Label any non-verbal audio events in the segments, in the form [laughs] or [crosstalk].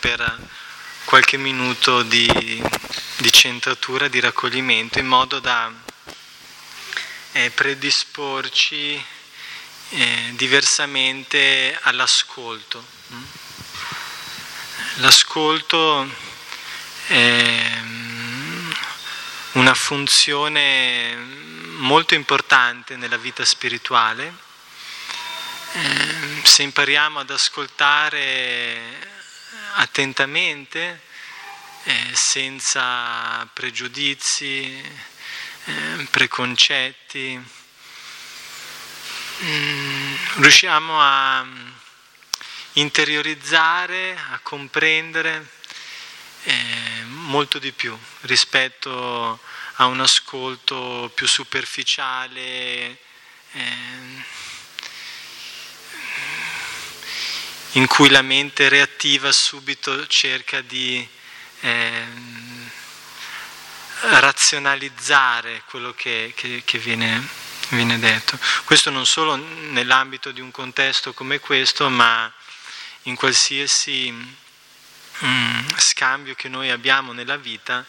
per qualche minuto di, di centratura, di raccoglimento, in modo da eh, predisporci eh, diversamente all'ascolto. L'ascolto è mm, una funzione molto importante nella vita spirituale. Eh, se impariamo ad ascoltare attentamente, eh, senza pregiudizi, eh, preconcetti, mm, riusciamo a interiorizzare, a comprendere eh, molto di più rispetto a un ascolto più superficiale. Eh, in cui la mente reattiva subito cerca di eh, razionalizzare quello che, che, che viene, viene, detto. Questo non solo nell'ambito di un contesto come questo, ma in qualsiasi mm, scambio che noi abbiamo nella vita,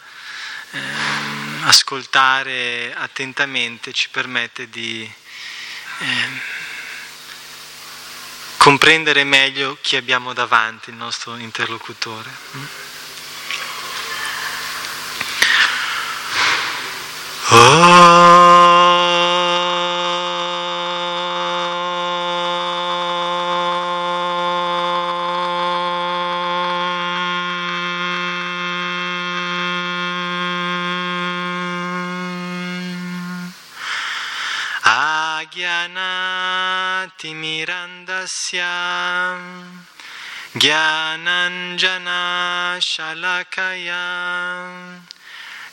eh, ascoltare attentamente ci permette di... Eh, comprendere meglio chi abbiamo davanti, il nostro interlocutore. Oh. ज्ञानञ्जनाशलकया।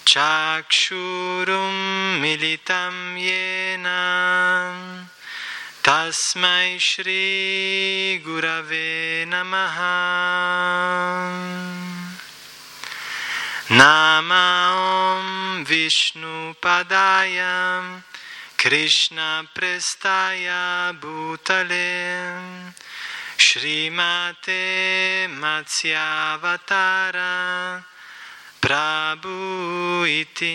चाक्षुरुं मिलितं येन। तस्मै श्रीगुरवे नमः। नाम ॐ Krishna Prestaya Bhutale. Srimate Matsyavatara Prabhu Itinamine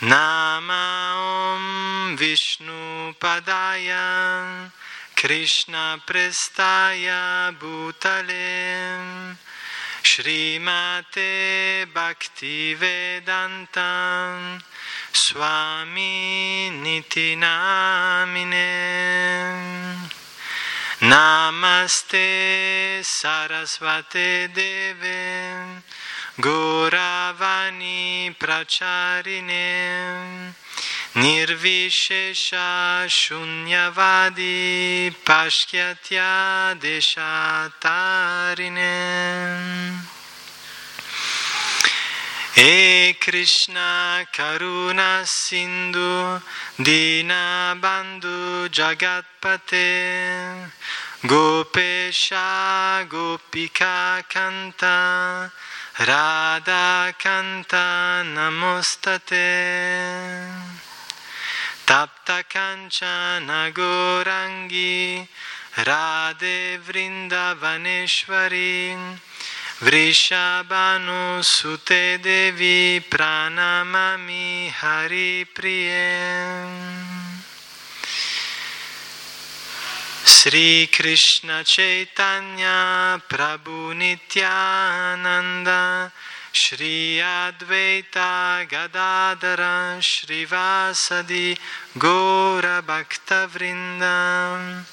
Nama Om Vishnu Padaya. Krishna Prestaya Bhutale. Srimate Bhaktivedanta Swami Niti Namine Namaste Sarasvate Deve Goravani Pracharine Nirvishesha Shunyavadi Pashkyatya Deshatarine. E Krishna Karuna Sindhu Dina Bandhu Jagatpate. Gopesha Gopika Kanta Radha Kanta Namostate Tapta Kanchana Gorangi Radhe Vrindavaneshwari Vrishabhanu Sute Devi Pranamami Hari Priye. Sri Krishna Chaitanya Prabhu Nityananda Shri Advaita Gadadara Vasadi Gora Bhakta Vrindam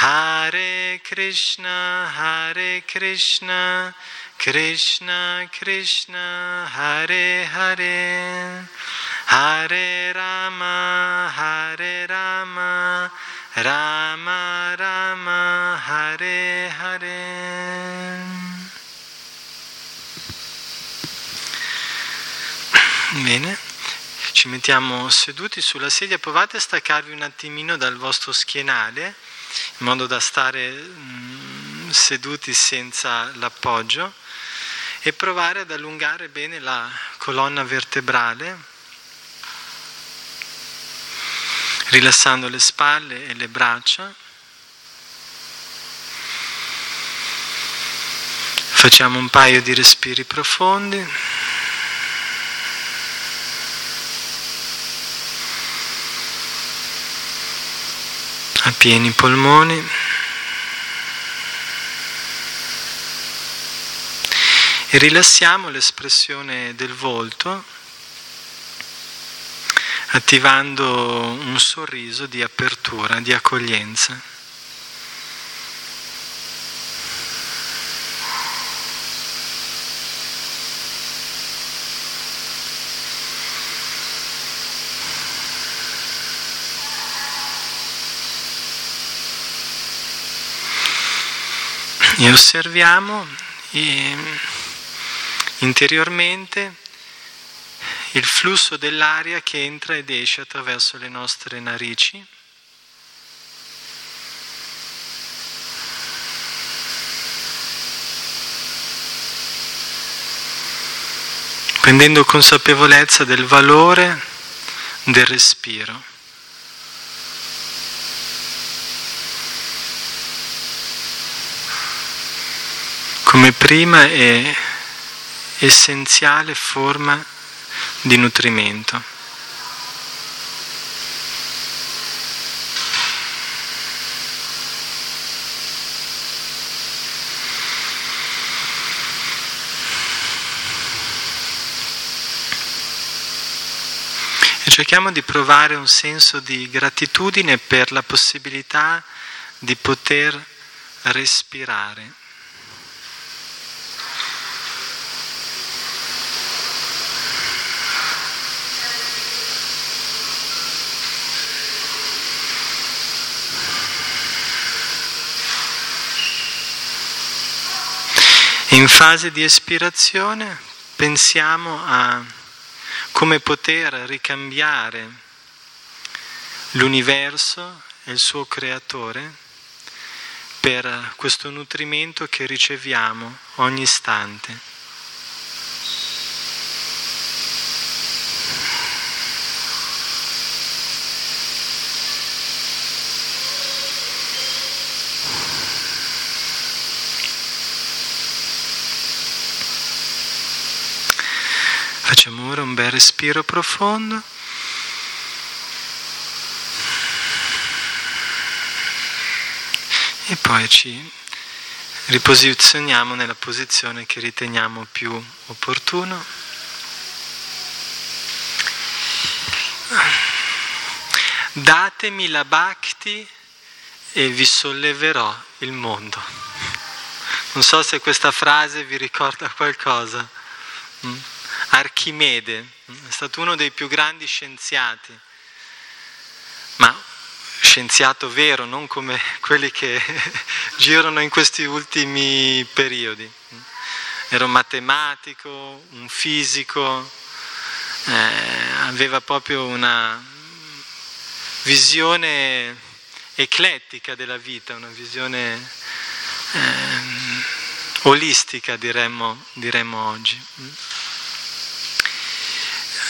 Hare Krishna, Hare Krishna, Krishna Krishna, Hare Hare, Hare Rama, Hare Rama, Rama Rama, Hare Hare. Bene, ci mettiamo seduti sulla sedia, provate a staccarvi un attimino dal vostro schienale in modo da stare mh, seduti senza l'appoggio e provare ad allungare bene la colonna vertebrale, rilassando le spalle e le braccia. Facciamo un paio di respiri profondi. A pieni polmoni. E rilassiamo l'espressione del volto attivando un sorriso di apertura, di accoglienza. E osserviamo interiormente il flusso dell'aria che entra ed esce attraverso le nostre narici. prendendo consapevolezza del valore del respiro. Come prima e essenziale forma di nutrimento. E cerchiamo di provare un senso di gratitudine per la possibilità di poter respirare. In fase di espirazione pensiamo a come poter ricambiare l'universo e il suo creatore per questo nutrimento che riceviamo ogni istante. Ora un bel respiro profondo. E poi ci riposizioniamo nella posizione che riteniamo più opportuno. Datemi la bhakti e vi solleverò il mondo. Non so se questa frase vi ricorda qualcosa. Mm? Archimede, è stato uno dei più grandi scienziati, ma scienziato vero, non come [laughs] quelli che [laughs] girano in questi ultimi periodi. Era un matematico, un fisico, eh, aveva proprio una visione eclettica della vita, una visione eh, olistica diremmo, diremmo oggi.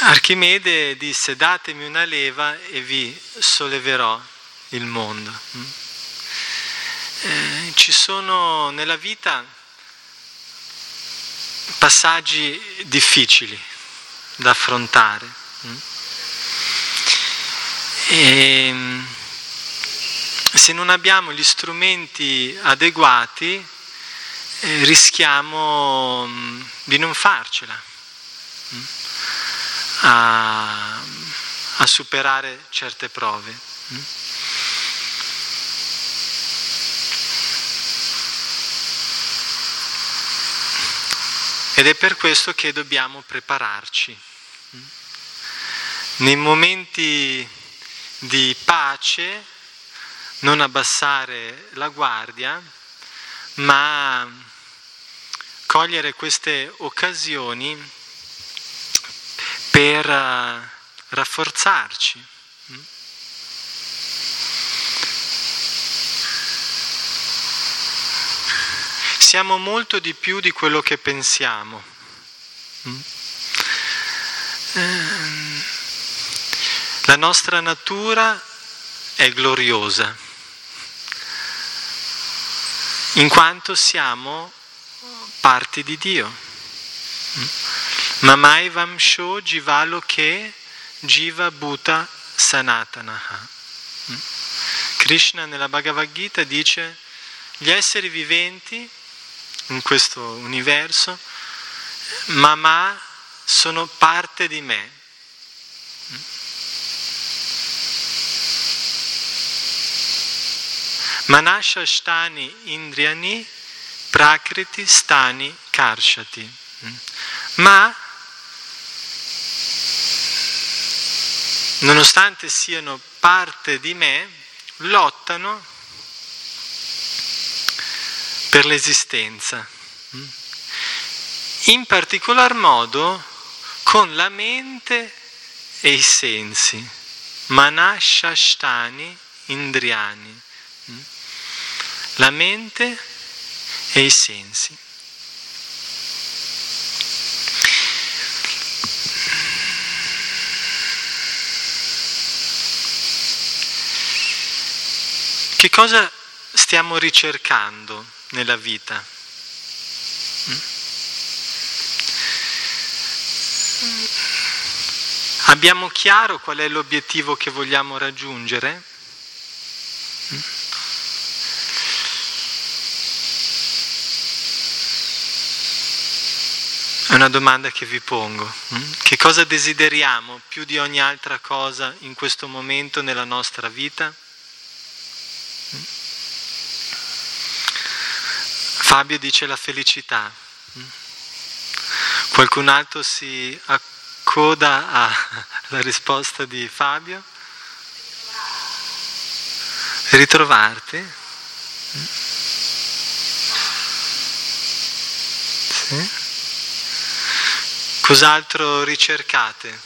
Archimede disse datemi una leva e vi solleverò il mondo. Eh, ci sono nella vita passaggi difficili da affrontare. E se non abbiamo gli strumenti adeguati eh, rischiamo mm, di non farcela a, a superare certe prove. Ed è per questo che dobbiamo prepararci. Nei momenti di pace non abbassare la guardia, ma cogliere queste occasioni per uh, rafforzarci. Siamo molto di più di quello che pensiamo. Ehm, la nostra natura è gloriosa, in quanto siamo parti di Dio. Mamaivam Sho Jivalo Ke Jiva Bhuta Sanatanaha. Krishna nella Bhagavad Gita dice gli esseri viventi in questo universo, Mama sono parte di me. Manasha Stani Indriani Prakriti Stani Karshati. Ma nonostante siano parte di me, lottano per l'esistenza. In particolar modo con la mente e i sensi. Manashashtani indriani. La mente e i sensi. Che cosa stiamo ricercando nella vita? Abbiamo chiaro qual è l'obiettivo che vogliamo raggiungere? È una domanda che vi pongo. Che cosa desideriamo più di ogni altra cosa in questo momento nella nostra vita? Fabio dice la felicità. Qualcun altro si accoda alla risposta di Fabio? Ritrovarti? Sì. Cos'altro ricercate?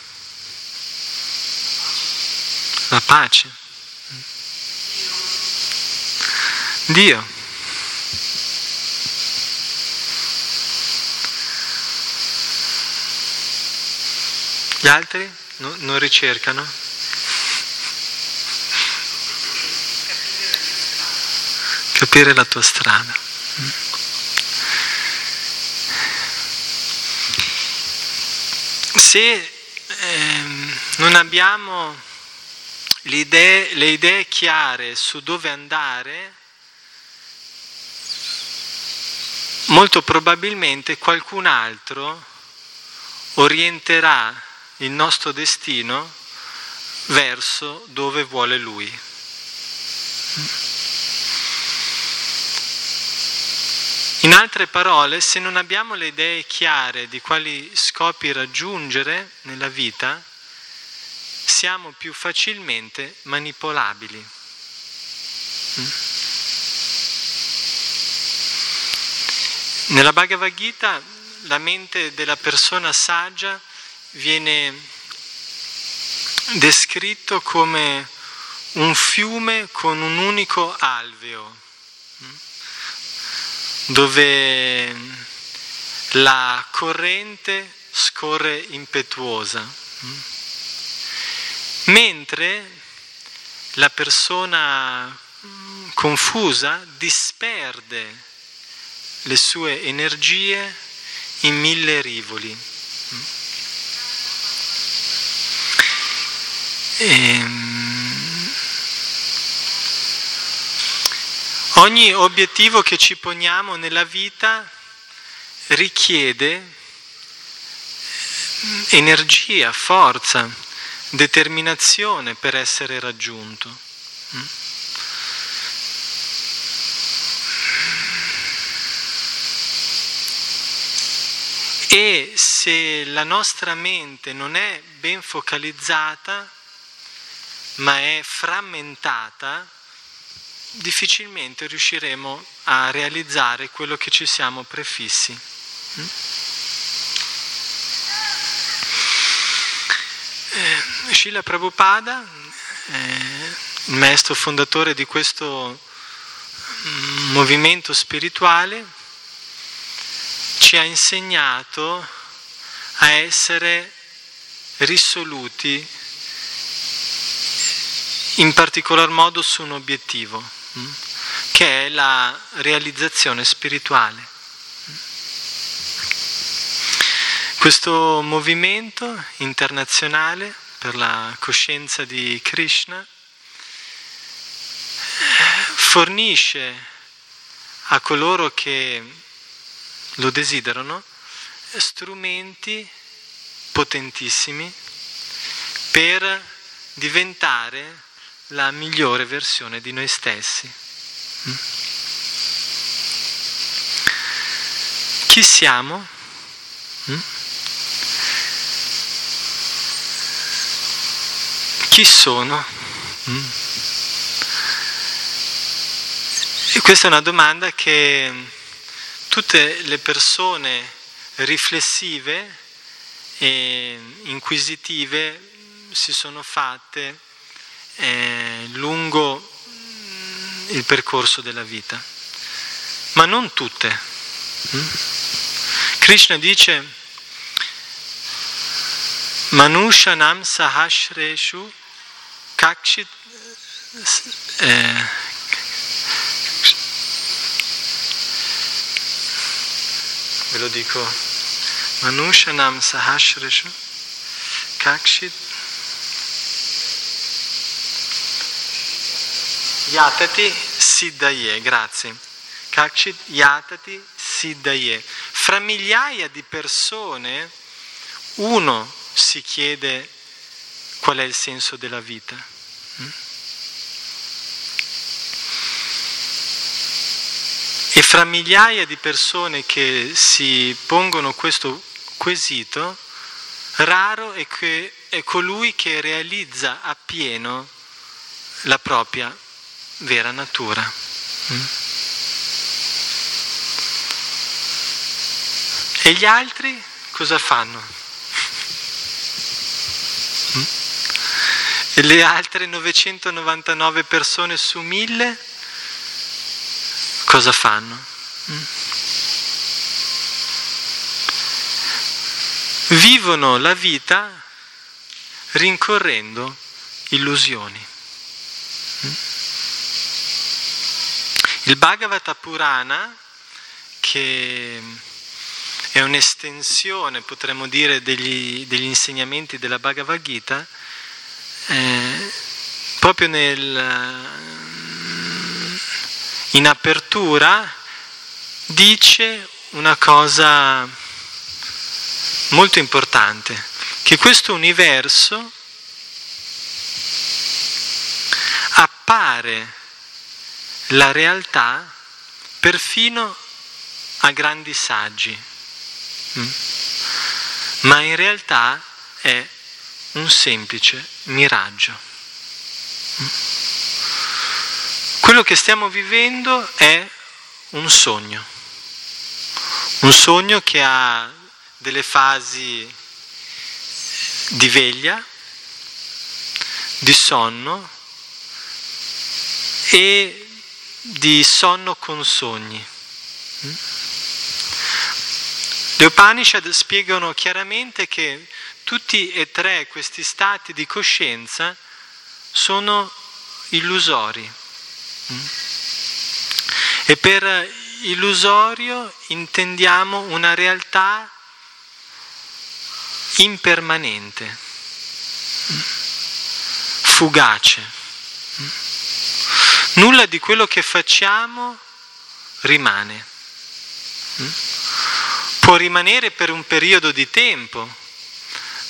La pace. Dio. Gli altri no, non ricercano? Capire la tua strada. Se ehm, non abbiamo le idee, le idee chiare su dove andare, molto probabilmente qualcun altro orienterà il nostro destino verso dove vuole Lui. In altre parole, se non abbiamo le idee chiare di quali scopi raggiungere nella vita, siamo più facilmente manipolabili. Nella Bhagavad Gita la mente della persona saggia viene descritto come un fiume con un unico alveo, dove la corrente scorre impetuosa, mentre la persona confusa disperde le sue energie in mille rivoli. Ehm, ogni obiettivo che ci poniamo nella vita richiede energia, forza, determinazione per essere raggiunto. E se la nostra mente non è ben focalizzata, ma è frammentata, difficilmente riusciremo a realizzare quello che ci siamo prefissi. Mm? Eh, Srila Prabhupada, eh, il maestro fondatore di questo mm, movimento spirituale, ci ha insegnato a essere risoluti in particolar modo su un obiettivo, mm, che è la realizzazione spirituale. Questo movimento internazionale per la coscienza di Krishna fornisce a coloro che lo desiderano strumenti potentissimi per diventare la migliore versione di noi stessi. Chi siamo? Chi sono? E questa è una domanda che tutte le persone riflessive e inquisitive si sono fatte eh, lungo il percorso della vita, ma non tutte. Mm? Krishna dice Manushanam Sahashreshu Kakshit eh, ve lo dico Manushanam Sahashreshu Kakshit Yatati Siddhaye, grazie. Kakshit Yatati Siddhaye. Fra migliaia di persone uno si chiede qual è il senso della vita. E fra migliaia di persone che si pongono questo quesito, raro è, che, è colui che realizza appieno la propria vera natura. Mm? E gli altri cosa fanno? Mm? E le altre 999 persone su 1000 cosa fanno? Mm? Vivono la vita rincorrendo illusioni. Il Bhagavata Purana, che è un'estensione, potremmo dire, degli, degli insegnamenti della Bhagavad Gita, eh, proprio nel, in apertura dice una cosa molto importante, che questo universo appare la realtà perfino a grandi saggi, mm? ma in realtà è un semplice miraggio. Mm? Quello che stiamo vivendo è un sogno, un sogno che ha delle fasi di veglia, di sonno e di sonno con sogni. Le Upanishad spiegano chiaramente che tutti e tre questi stati di coscienza sono illusori. E per illusorio intendiamo una realtà impermanente, fugace. Nulla di quello che facciamo rimane. Mm? Può rimanere per un periodo di tempo,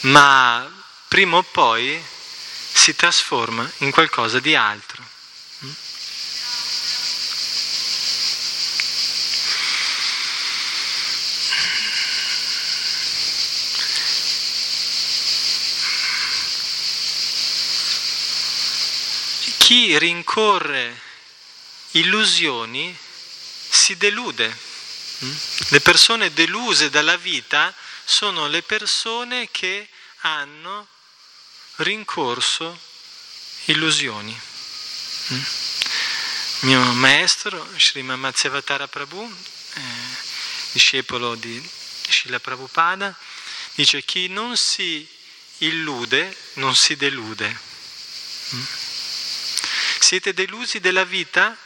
ma prima o poi si trasforma in qualcosa di altro. Chi rincorre illusioni si delude. Mm? Le persone deluse dalla vita sono le persone che hanno rincorso illusioni. Il mm? mio maestro, Srimad Matsyavatara Prabhu, eh, discepolo di Srila Prabhupada, dice chi non si illude non si delude. Siete delusi della vita?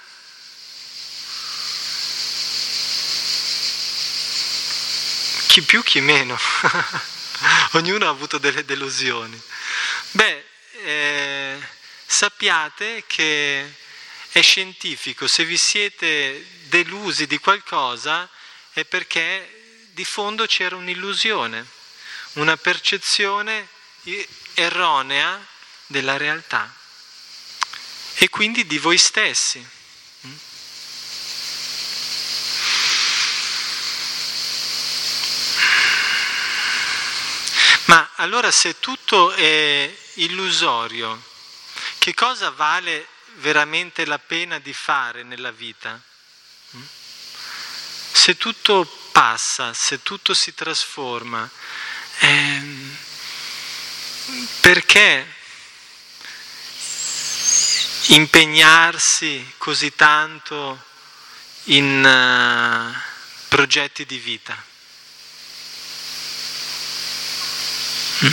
chi più, chi meno. [laughs] Ognuno ha avuto delle delusioni. Beh, eh, sappiate che è scientifico, se vi siete delusi di qualcosa è perché di fondo c'era un'illusione, una percezione erronea della realtà e quindi di voi stessi. Ma allora se tutto è illusorio, che cosa vale veramente la pena di fare nella vita? Se tutto passa, se tutto si trasforma, eh, perché impegnarsi così tanto in uh, progetti di vita? Mm?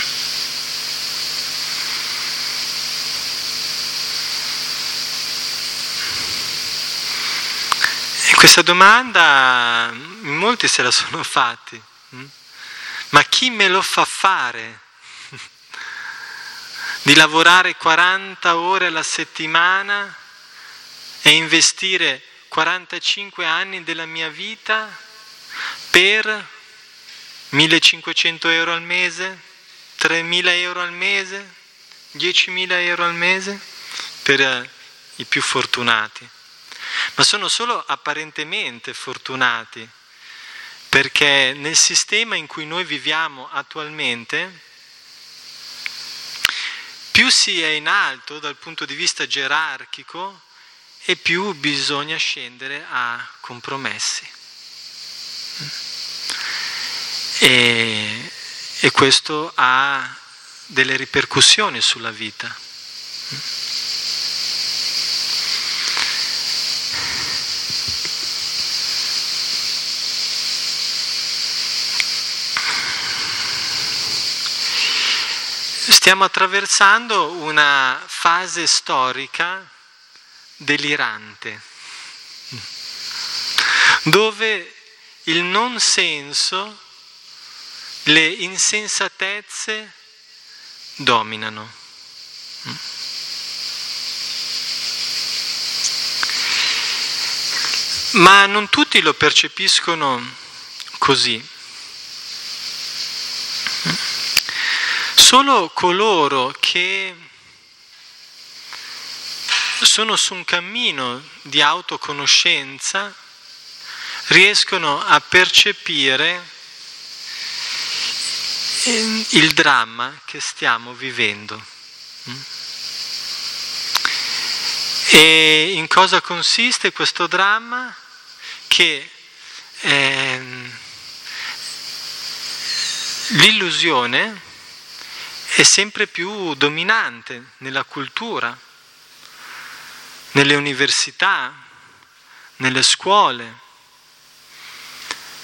Questa domanda molti se la sono fatti, mm? ma chi me lo fa fare? Di lavorare 40 ore alla settimana e investire 45 anni della mia vita per 1500 euro al mese, 3000 euro al mese, 10.000 euro al mese per i più fortunati. Ma sono solo apparentemente fortunati, perché nel sistema in cui noi viviamo attualmente, più si è in alto dal punto di vista gerarchico e più bisogna scendere a compromessi. E, e questo ha delle ripercussioni sulla vita. Stiamo attraversando una fase storica delirante, dove il non senso, le insensatezze dominano. Ma non tutti lo percepiscono così. Solo coloro che sono su un cammino di autoconoscenza riescono a percepire il dramma che stiamo vivendo. E in cosa consiste questo dramma? Che eh, l'illusione è sempre più dominante nella cultura, nelle università, nelle scuole,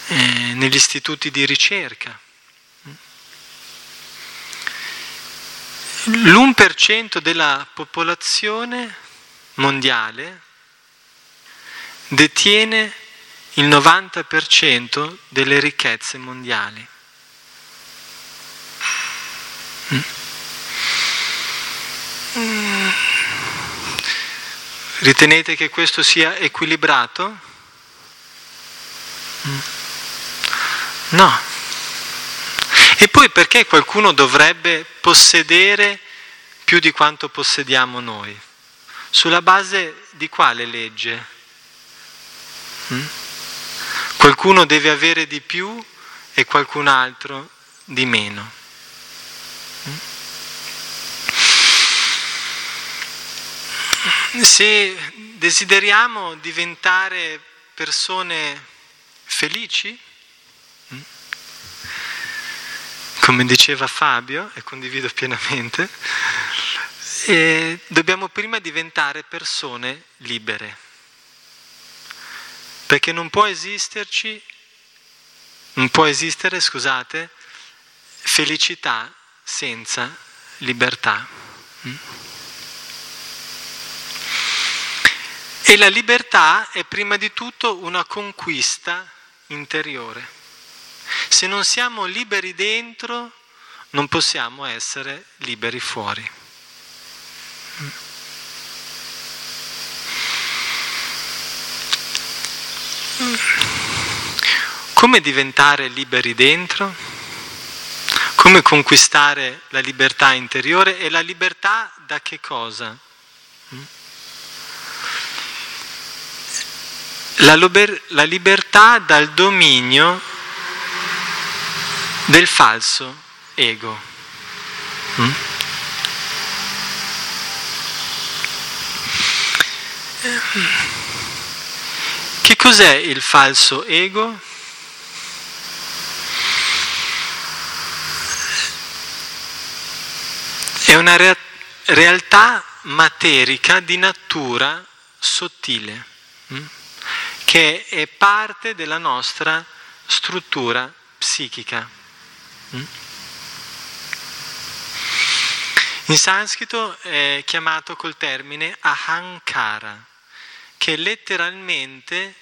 eh, negli istituti di ricerca. L'1% della popolazione mondiale detiene il 90% delle ricchezze mondiali. Ritenete che questo sia equilibrato? No. E poi perché qualcuno dovrebbe possedere più di quanto possediamo noi? Sulla base di quale legge? Qualcuno deve avere di più e qualcun altro di meno. Se desideriamo diventare persone felici, come diceva Fabio, e condivido pienamente, eh, dobbiamo prima diventare persone libere, perché non può esisterci, non può esistere, scusate, felicità senza libertà. E la libertà è prima di tutto una conquista interiore. Se non siamo liberi dentro, non possiamo essere liberi fuori. Come diventare liberi dentro? Come conquistare la libertà interiore e la libertà da che cosa? La, liber- la libertà dal dominio del falso ego. Mm? Che cos'è il falso ego? È una re- realtà materica di natura sottile, mm? Che è parte della nostra struttura psichica. Mm? In sanscrito è chiamato col termine ahankara, che letteralmente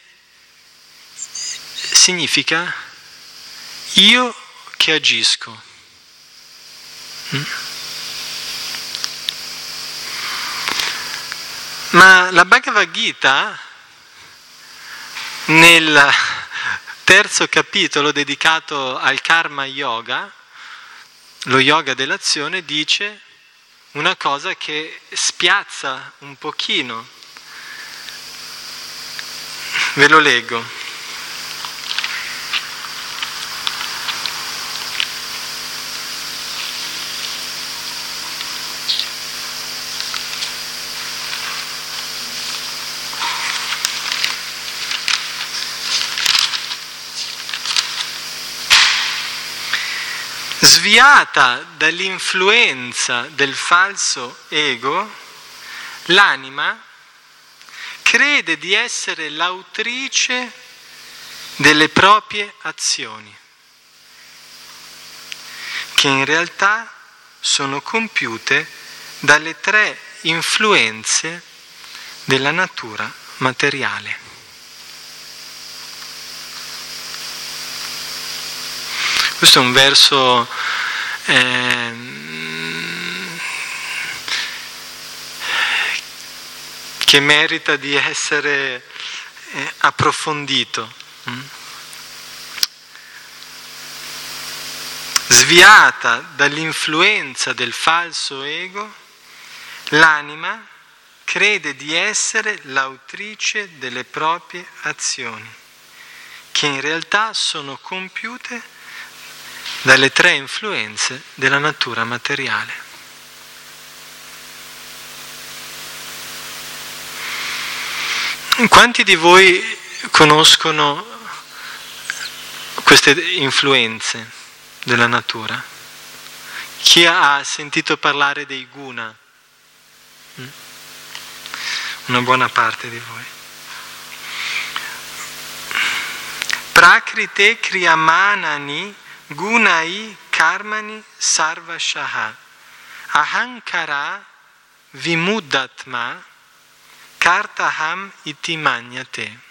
significa io che agisco. Mm? Ma la Bhagavad Gita nel terzo capitolo dedicato al karma yoga, lo yoga dell'azione, dice una cosa che spiazza un pochino. Ve lo leggo. Sviata dall'influenza del falso ego, l'anima crede di essere l'autrice delle proprie azioni, che in realtà sono compiute dalle tre influenze della natura materiale. Questo è un verso eh, che merita di essere eh, approfondito. Mm? Sviata dall'influenza del falso ego, l'anima crede di essere l'autrice delle proprie azioni, che in realtà sono compiute dalle tre influenze della natura materiale. Quanti di voi conoscono queste influenze della natura? Chi ha sentito parlare dei guna? Mm? Una buona parte di voi. Prakrite kriyamanani Gunai karmani sarvashaha. Ahankara vimuddatma kartaham iti manyate.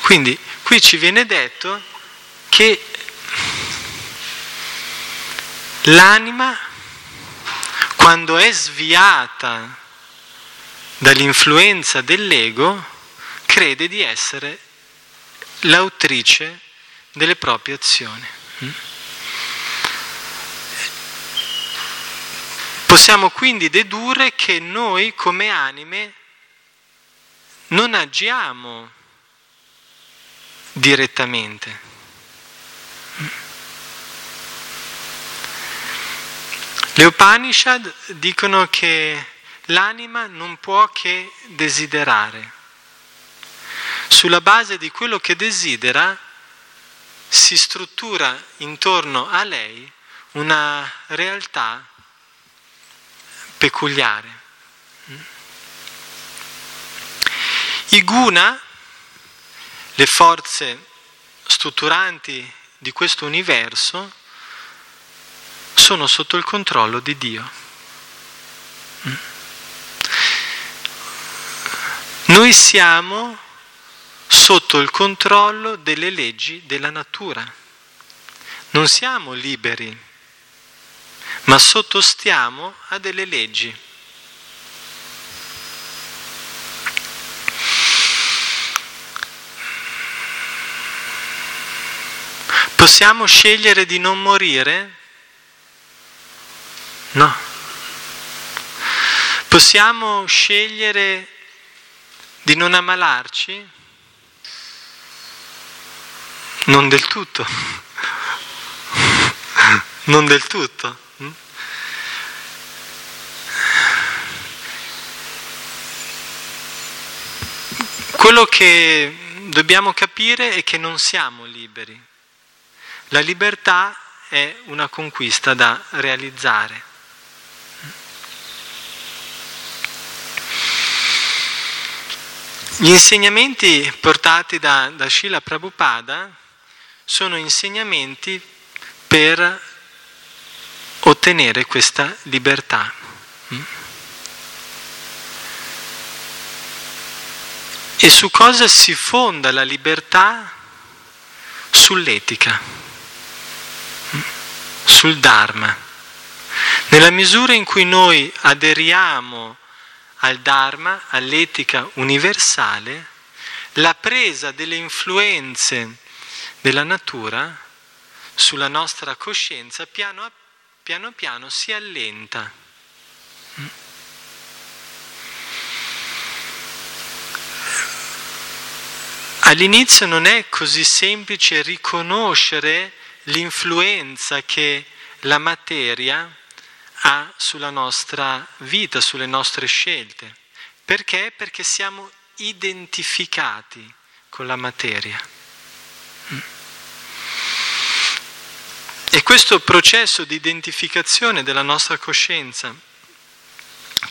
Quindi qui ci viene detto che l'anima, quando è sviata dall'influenza dell'ego, crede di essere l'autrice delle proprie azioni. Possiamo quindi dedurre che noi come anime non agiamo direttamente. Le Upanishad dicono che l'anima non può che desiderare sulla base di quello che desidera, si struttura intorno a lei una realtà peculiare. I guna, le forze strutturanti di questo universo, sono sotto il controllo di Dio. Noi siamo sotto il controllo delle leggi della natura. Non siamo liberi, ma sottostiamo a delle leggi. Possiamo scegliere di non morire? No. Possiamo scegliere di non ammalarci? Non del tutto. Non del tutto. Quello che dobbiamo capire è che non siamo liberi. La libertà è una conquista da realizzare. Gli insegnamenti portati da, da Srila Prabhupada sono insegnamenti per ottenere questa libertà. E su cosa si fonda la libertà? Sull'etica, sul Dharma. Nella misura in cui noi aderiamo al Dharma, all'etica universale, la presa delle influenze della natura sulla nostra coscienza piano, piano piano si allenta. All'inizio non è così semplice riconoscere l'influenza che la materia ha sulla nostra vita, sulle nostre scelte. Perché? Perché siamo identificati con la materia. E questo processo di identificazione della nostra coscienza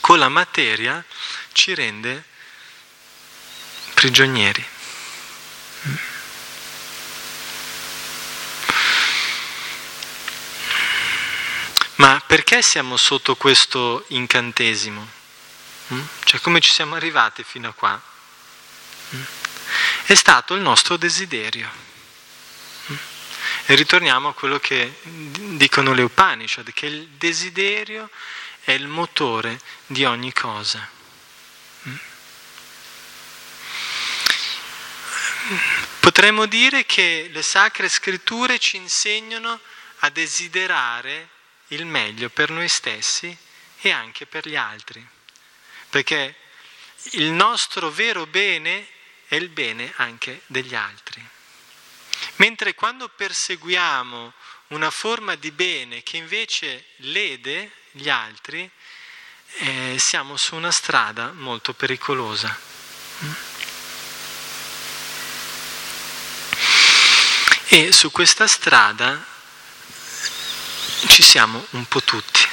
con la materia ci rende prigionieri. Ma perché siamo sotto questo incantesimo? Cioè come ci siamo arrivati fino a qua? È stato il nostro desiderio. E ritorniamo a quello che dicono le Upanishad, che il desiderio è il motore di ogni cosa. Potremmo dire che le sacre scritture ci insegnano a desiderare il meglio per noi stessi e anche per gli altri, perché il nostro vero bene è il bene anche degli altri. Mentre quando perseguiamo una forma di bene che invece lede gli altri, eh, siamo su una strada molto pericolosa. E su questa strada ci siamo un po' tutti.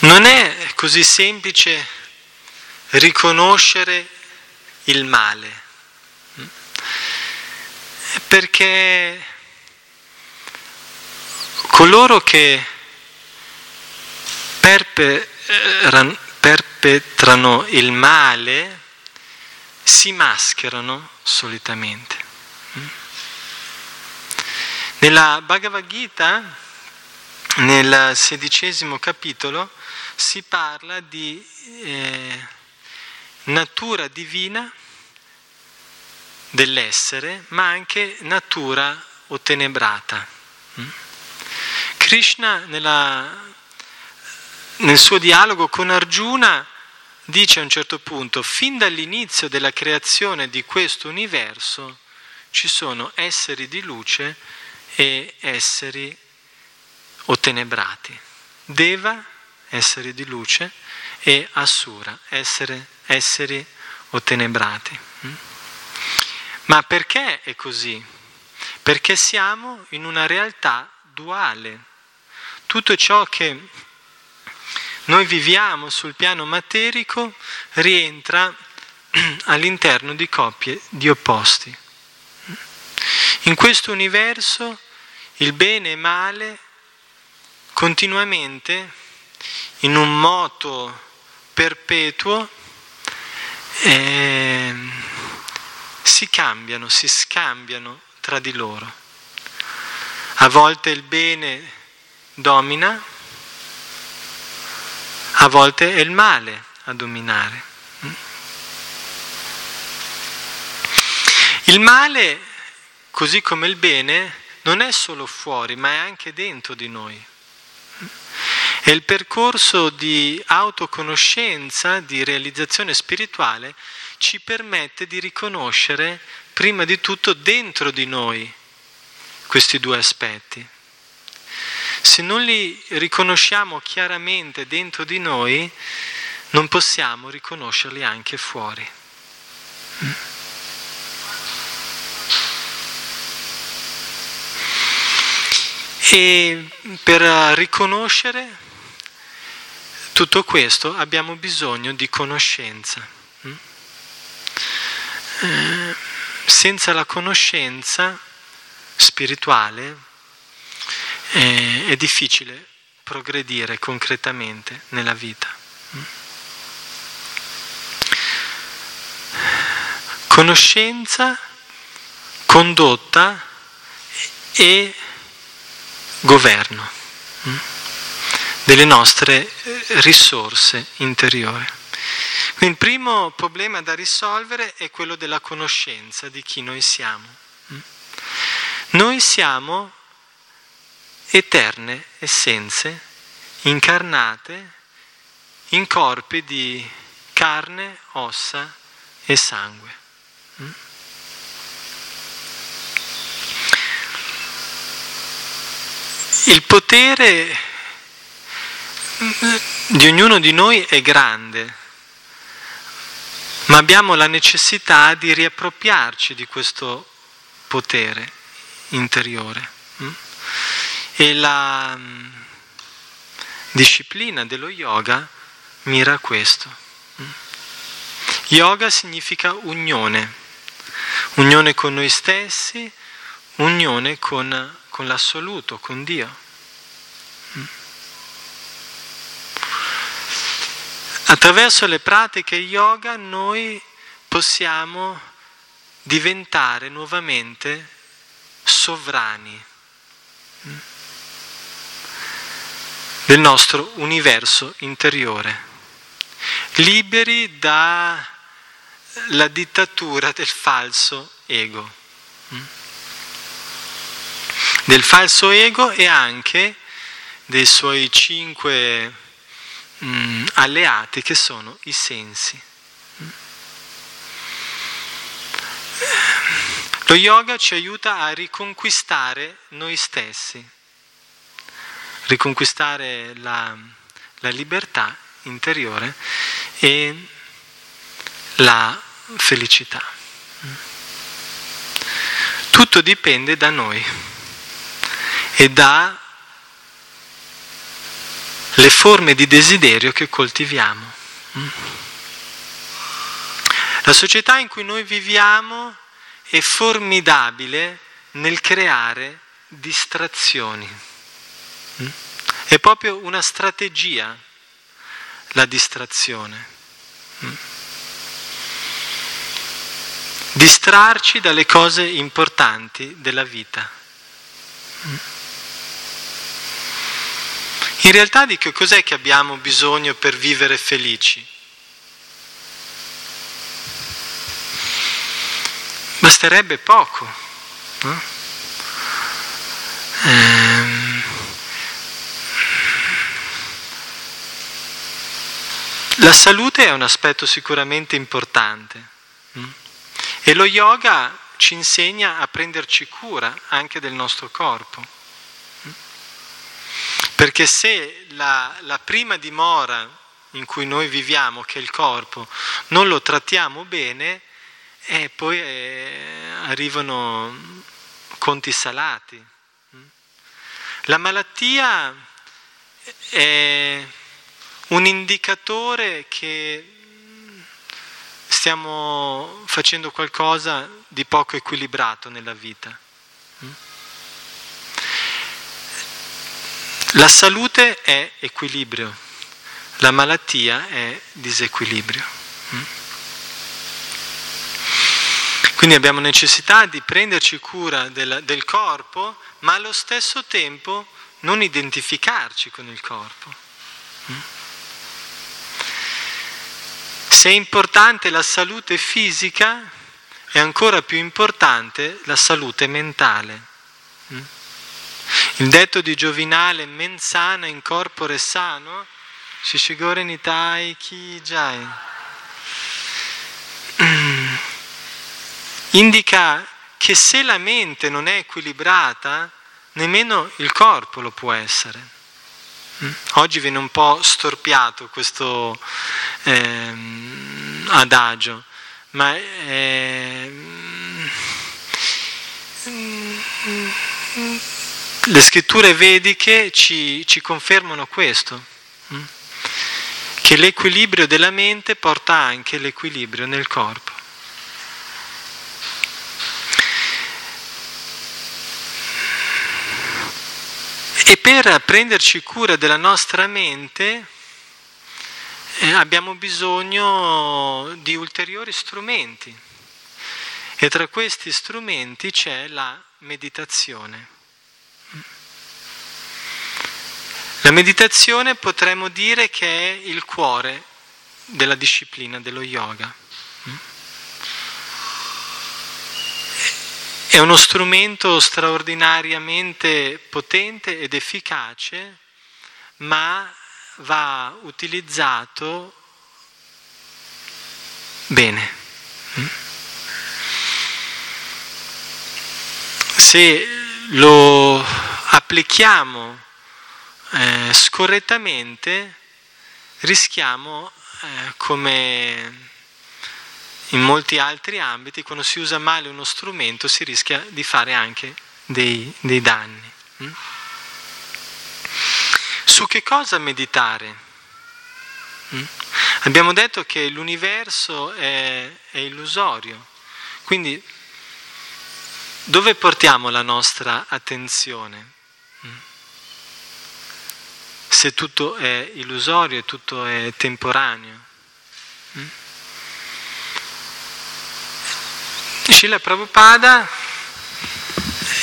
Non è così semplice riconoscere il male, perché coloro che perpetrano il male si mascherano solitamente. Nella Bhagavad Gita, nel sedicesimo capitolo, si parla di eh, natura divina dell'essere, ma anche natura ottenebrata. Mm? Krishna nella, nel suo dialogo con Arjuna dice a un certo punto, fin dall'inizio della creazione di questo universo ci sono esseri di luce e esseri ottenebrati. Deva esseri di luce, e Assura, essere, esseri ottenebrati. Mm? Ma perché è così? Perché siamo in una realtà duale. Tutto ciò che noi viviamo sul piano materico rientra [clears throat] all'interno di coppie di opposti. In questo universo il bene e il male continuamente in un moto perpetuo eh, si cambiano, si scambiano tra di loro. A volte il bene domina, a volte è il male a dominare. Il male, così come il bene, non è solo fuori, ma è anche dentro di noi. E il percorso di autoconoscenza, di realizzazione spirituale, ci permette di riconoscere prima di tutto dentro di noi questi due aspetti. Se non li riconosciamo chiaramente dentro di noi, non possiamo riconoscerli anche fuori. E per riconoscere tutto questo abbiamo bisogno di conoscenza. Eh, senza la conoscenza spirituale eh, è difficile progredire concretamente nella vita. Conoscenza, condotta e governo delle nostre eh, risorse interiori. Quindi il primo problema da risolvere è quello della conoscenza di chi noi siamo. Noi siamo eterne essenze incarnate in corpi di carne, ossa e sangue. Il potere di ognuno di noi è grande, ma abbiamo la necessità di riappropriarci di questo potere interiore. E la mm, disciplina dello yoga mira a questo. Yoga significa unione, unione con noi stessi, unione con, con l'assoluto, con Dio. Attraverso le pratiche yoga noi possiamo diventare nuovamente sovrani del nostro universo interiore, liberi dalla dittatura del falso ego, del falso ego e anche dei suoi cinque mm, alleati che sono i sensi. Lo yoga ci aiuta a riconquistare noi stessi, riconquistare la, la libertà interiore e la felicità. Tutto dipende da noi e da le forme di desiderio che coltiviamo. La società in cui noi viviamo è formidabile nel creare distrazioni. È proprio una strategia la distrazione. Distrarci dalle cose importanti della vita. In realtà di che cos'è che abbiamo bisogno per vivere felici? Basterebbe poco. No? Ehm, la salute è un aspetto sicuramente importante mm? e lo yoga ci insegna a prenderci cura anche del nostro corpo. Perché se la, la prima dimora in cui noi viviamo, che è il corpo, non lo trattiamo bene, eh, poi eh, arrivano conti salati. La malattia è un indicatore che stiamo facendo qualcosa di poco equilibrato nella vita. La salute è equilibrio, la malattia è disequilibrio. Mm? Quindi abbiamo necessità di prenderci cura del, del corpo, ma allo stesso tempo non identificarci con il corpo. Mm? Se è importante la salute fisica, è ancora più importante la salute mentale. Il detto di Giovinale, mensana in corpore sano, shishigore nitai ki jai, [clears throat] indica che se la mente non è equilibrata, nemmeno il corpo lo può essere. Mm? Oggi viene un po' storpiato questo eh, adagio, ma eh, le scritture vediche ci, ci confermano questo, mm? che l'equilibrio della mente porta anche l'equilibrio nel corpo. E per prenderci cura della nostra mente eh, abbiamo bisogno di ulteriori strumenti e tra questi strumenti c'è la meditazione. La meditazione potremmo dire che è il cuore della disciplina dello yoga. È uno strumento straordinariamente potente ed efficace, ma va utilizzato bene. Se lo applichiamo eh, scorrettamente, rischiamo, eh, come in molti altri ambiti, quando si usa male uno strumento si rischia di fare anche dei, dei danni. Mm? Su che cosa meditare? Mm? Abbiamo detto che l'universo è, è illusorio, quindi dove portiamo la nostra attenzione? Mm? Se tutto è illusorio e tutto è temporaneo. Srila Prabhupada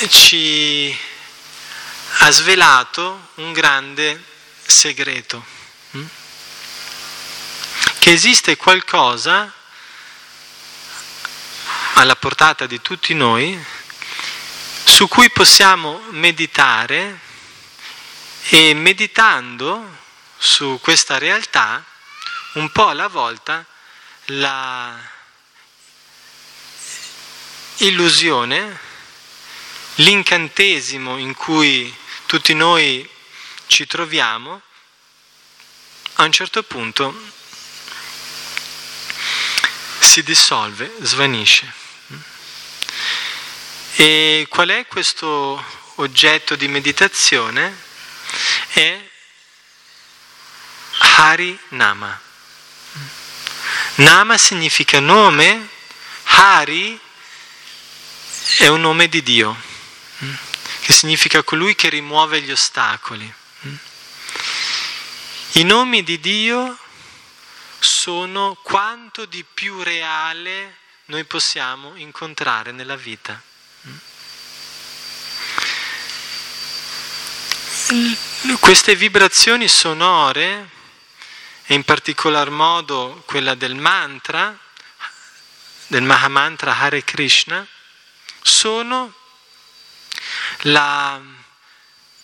ci ha svelato un grande segreto, hm? che esiste qualcosa alla portata di tutti noi su cui possiamo meditare e meditando su questa realtà un po' alla volta la illusione, l'incantesimo in cui tutti noi ci troviamo, a un certo punto si dissolve, svanisce. E qual è questo oggetto di meditazione? È Hari Nama. Nama significa nome, Hari è un nome di Dio, che significa colui che rimuove gli ostacoli. I nomi di Dio sono quanto di più reale noi possiamo incontrare nella vita. Queste vibrazioni sonore, e in particolar modo quella del mantra, del Mahamantra Hare Krishna, sono la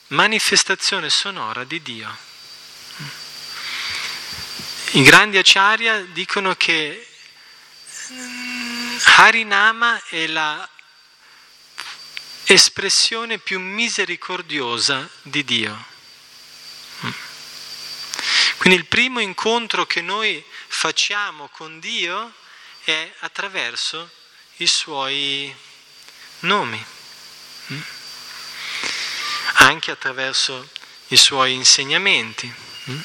manifestazione sonora di Dio. I grandi acharya dicono che Harinama è la espressione più misericordiosa di Dio. Quindi il primo incontro che noi facciamo con Dio è attraverso i suoi nomi, mm? anche attraverso i suoi insegnamenti. Mm?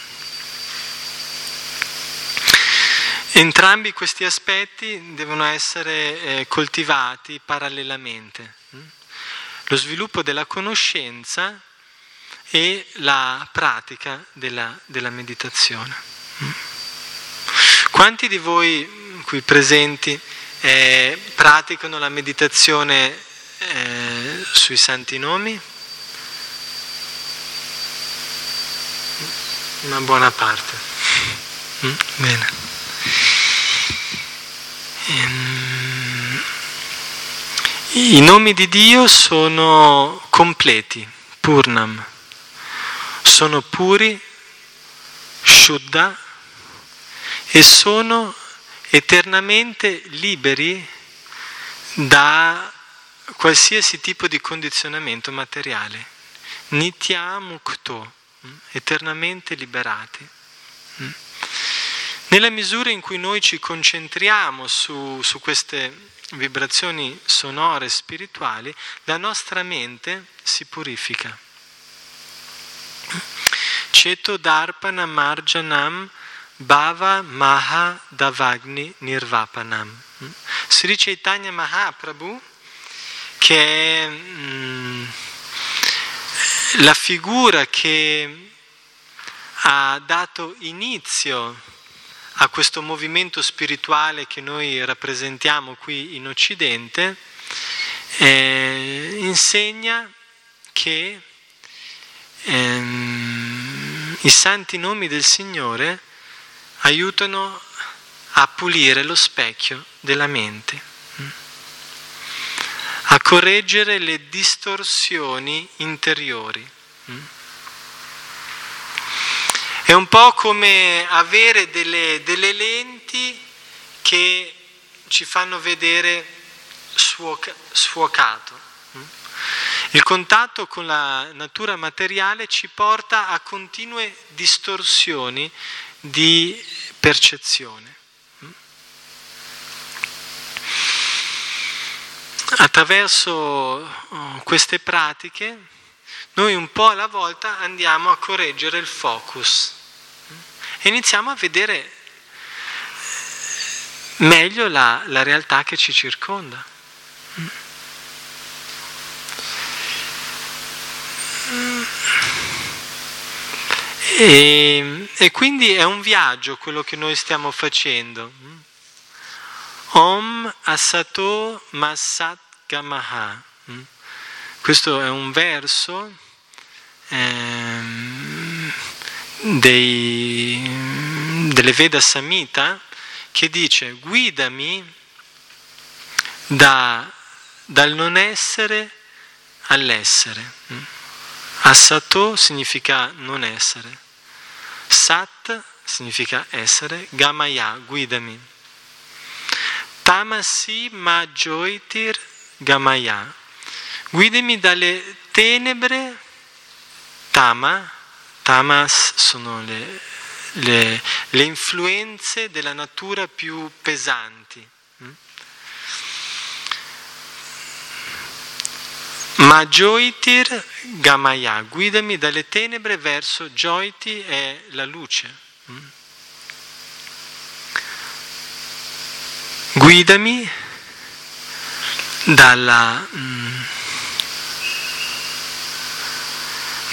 Entrambi questi aspetti devono essere eh, coltivati parallelamente. Lo sviluppo della conoscenza e la pratica della, della meditazione. Quanti di voi qui presenti eh, praticano la meditazione eh, sui santi nomi? Una buona parte. Mm, bene. Ehm, I nomi di Dio sono completi, purnam, sono puri, shuddha e sono eternamente liberi da qualsiasi tipo di condizionamento materiale. Nitya mukto Mm? eternamente liberati. Mm? Nella misura in cui noi ci concentriamo su, su queste vibrazioni sonore spirituali, la nostra mente si purifica. Ceto Darpana Marjanam Bhava Maha Davagni Nirvapanam. Mm? Sri Chaitanya Mahaprabhu, che è la figura che ha dato inizio a questo movimento spirituale che noi rappresentiamo qui in Occidente, eh, insegna che ehm, i santi nomi del Signore aiutano a pulire lo specchio della mente a correggere le distorsioni interiori. È un po' come avere delle, delle lenti che ci fanno vedere sfuoca, sfuocato. Il contatto con la natura materiale ci porta a continue distorsioni di percezione. attraverso oh, queste pratiche noi un po' alla volta andiamo a correggere il focus e iniziamo a vedere meglio la, la realtà che ci circonda. E, e, quindi è un viaggio quello che noi stiamo facendo. Om Asato Masat Gamaha. Mm? Questo è un verso ehm, dei, delle Veda Samhita che dice guidami da, dal non essere all'essere. Mm? Asato significa non essere, Sat significa essere, Gamaya, guidami. Tamasi Majoitir Gamaya. Guidami dalle tenebre, Tama, Tamas sono le, le, le influenze della natura più pesanti. Ma Joitir Gamaya, guidami dalle tenebre verso Joiti è la luce. Guidami dalla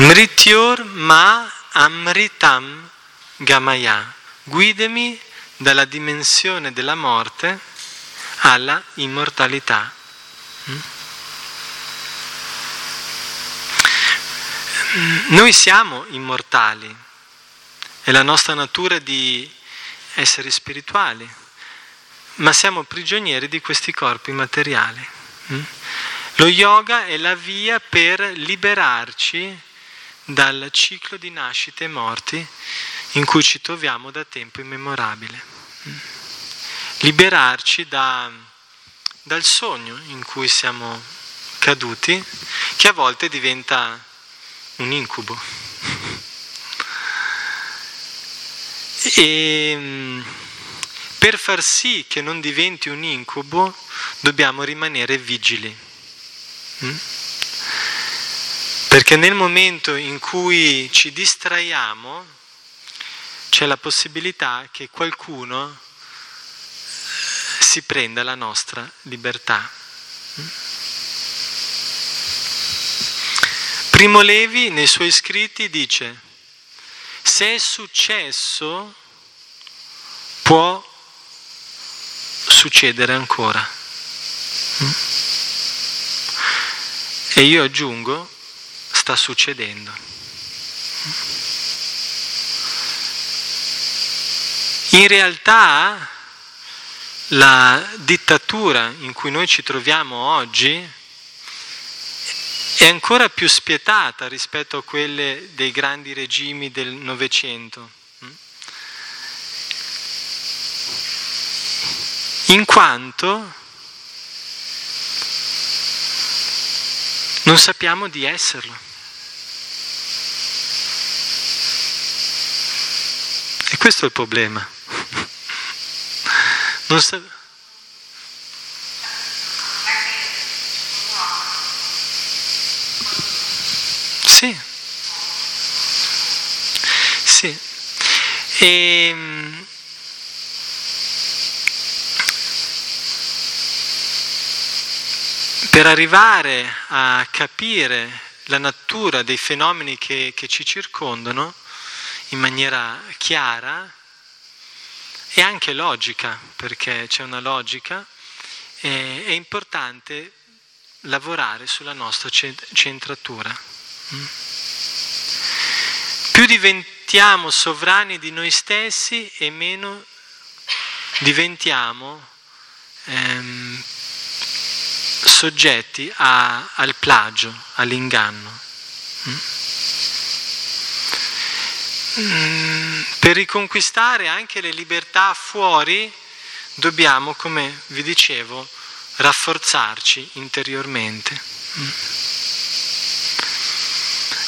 mm, Mrityor ma amritam gamaya, guidami dalla dimensione della morte alla immortalità. Mm? Noi siamo immortali, è la nostra natura di essere spirituali, ma siamo prigionieri di questi corpi materiali. Mm? Lo yoga è la via per liberarci dal ciclo di nascite e morti in cui ci troviamo da tempo immemorabile. Mm? Liberarci da, dal sogno in cui siamo caduti, che a volte diventa un incubo. E per far sì che non diventi un incubo, dobbiamo rimanere vigili. Perché nel momento in cui ci distraiamo, c'è la possibilità che qualcuno si prenda la nostra libertà. Primo Levi nei suoi scritti dice, se è successo può succedere ancora. E io aggiungo, sta succedendo. In realtà la dittatura in cui noi ci troviamo oggi è ancora più spietata rispetto a quelle dei grandi regimi del Novecento. In quanto non sappiamo di esserlo. Questo è il problema. Non sa- Sì. Sì. E, ehm, per arrivare a capire la natura dei fenomeni che, che ci circondano in maniera chiara e anche logica, perché c'è una logica, è, importante lavorare sulla nostra centratura. Più diventiamo sovrani di noi stessi e meno diventiamo ehm, soggetti a, al plagio, all'inganno. Per riconquistare anche le libertà fuori dobbiamo, come vi dicevo, rafforzarci interiormente.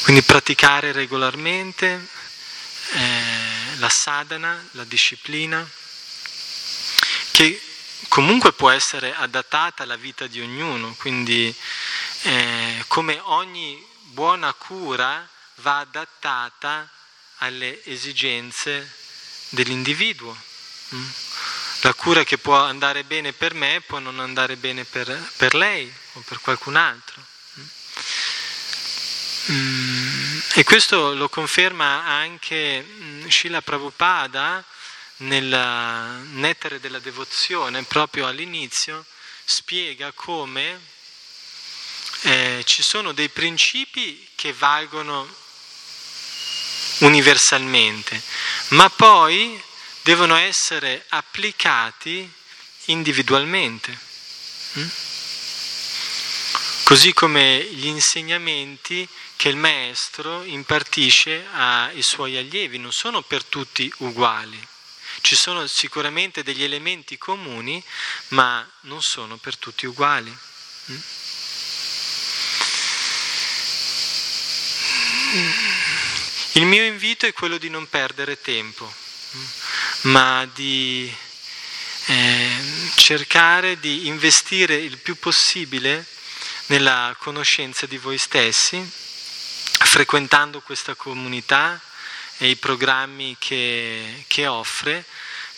Quindi praticare regolarmente eh, la sadhana, la disciplina, che comunque può essere adattata alla vita di ognuno, quindi eh, come ogni buona cura va adattata alle esigenze dell'individuo. Mm? La cura che può andare bene per me può non andare bene per, per lei o per qualcun altro. Mm, e questo lo conferma anche mm, Srila Prabhupada nel Nettere della Devozione, proprio all'inizio, spiega come eh, ci sono dei principi che valgono universalmente, ma poi devono essere applicati individualmente. Mm? Così come gli insegnamenti che il maestro impartisce ai suoi allievi, non sono per tutti uguali. Ci sono sicuramente degli elementi comuni, ma non sono per tutti uguali. Il mio invito è quello di non perdere tempo, ma di eh, cercare di investire il più possibile nella conoscenza di voi stessi frequentando questa comunità e i programmi che, che offre,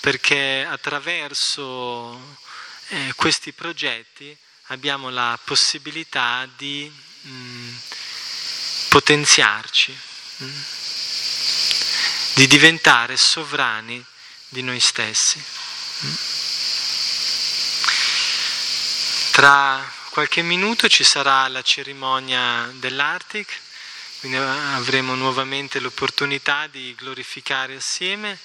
perché attraverso eh, questi progetti abbiamo la possibilità di mh, mm, potenziarci, mh, di diventare sovrani di noi stessi. Tra qualche minuto ci sarà la cerimonia dell'Artic quindi avremo nuovamente l'opportunità di glorificare assieme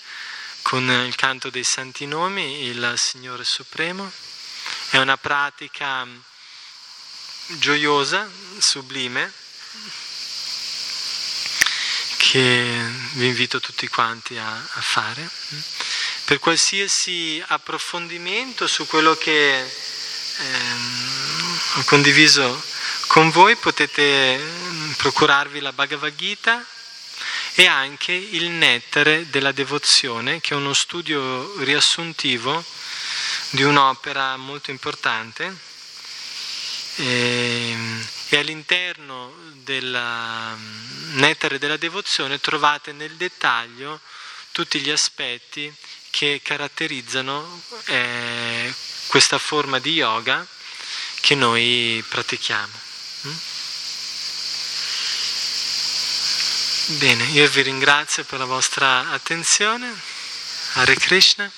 con il canto dei santi nomi il Signore Supremo. È una pratica gioiosa, sublime, che vi invito tutti quanti a, a fare. Per qualsiasi approfondimento su quello che ehm, ho condiviso con voi potete mm, procurarvi la Bhagavad Gita e anche il Nettare della Devozione, che è uno studio riassuntivo di un'opera molto importante. E, e all'interno del mm, Nettare della Devozione trovate nel dettaglio tutti gli aspetti che caratterizzano eh, questa forma di yoga che noi pratichiamo. Bene, io vi ringrazio per la vostra attenzione. Hare Krishna.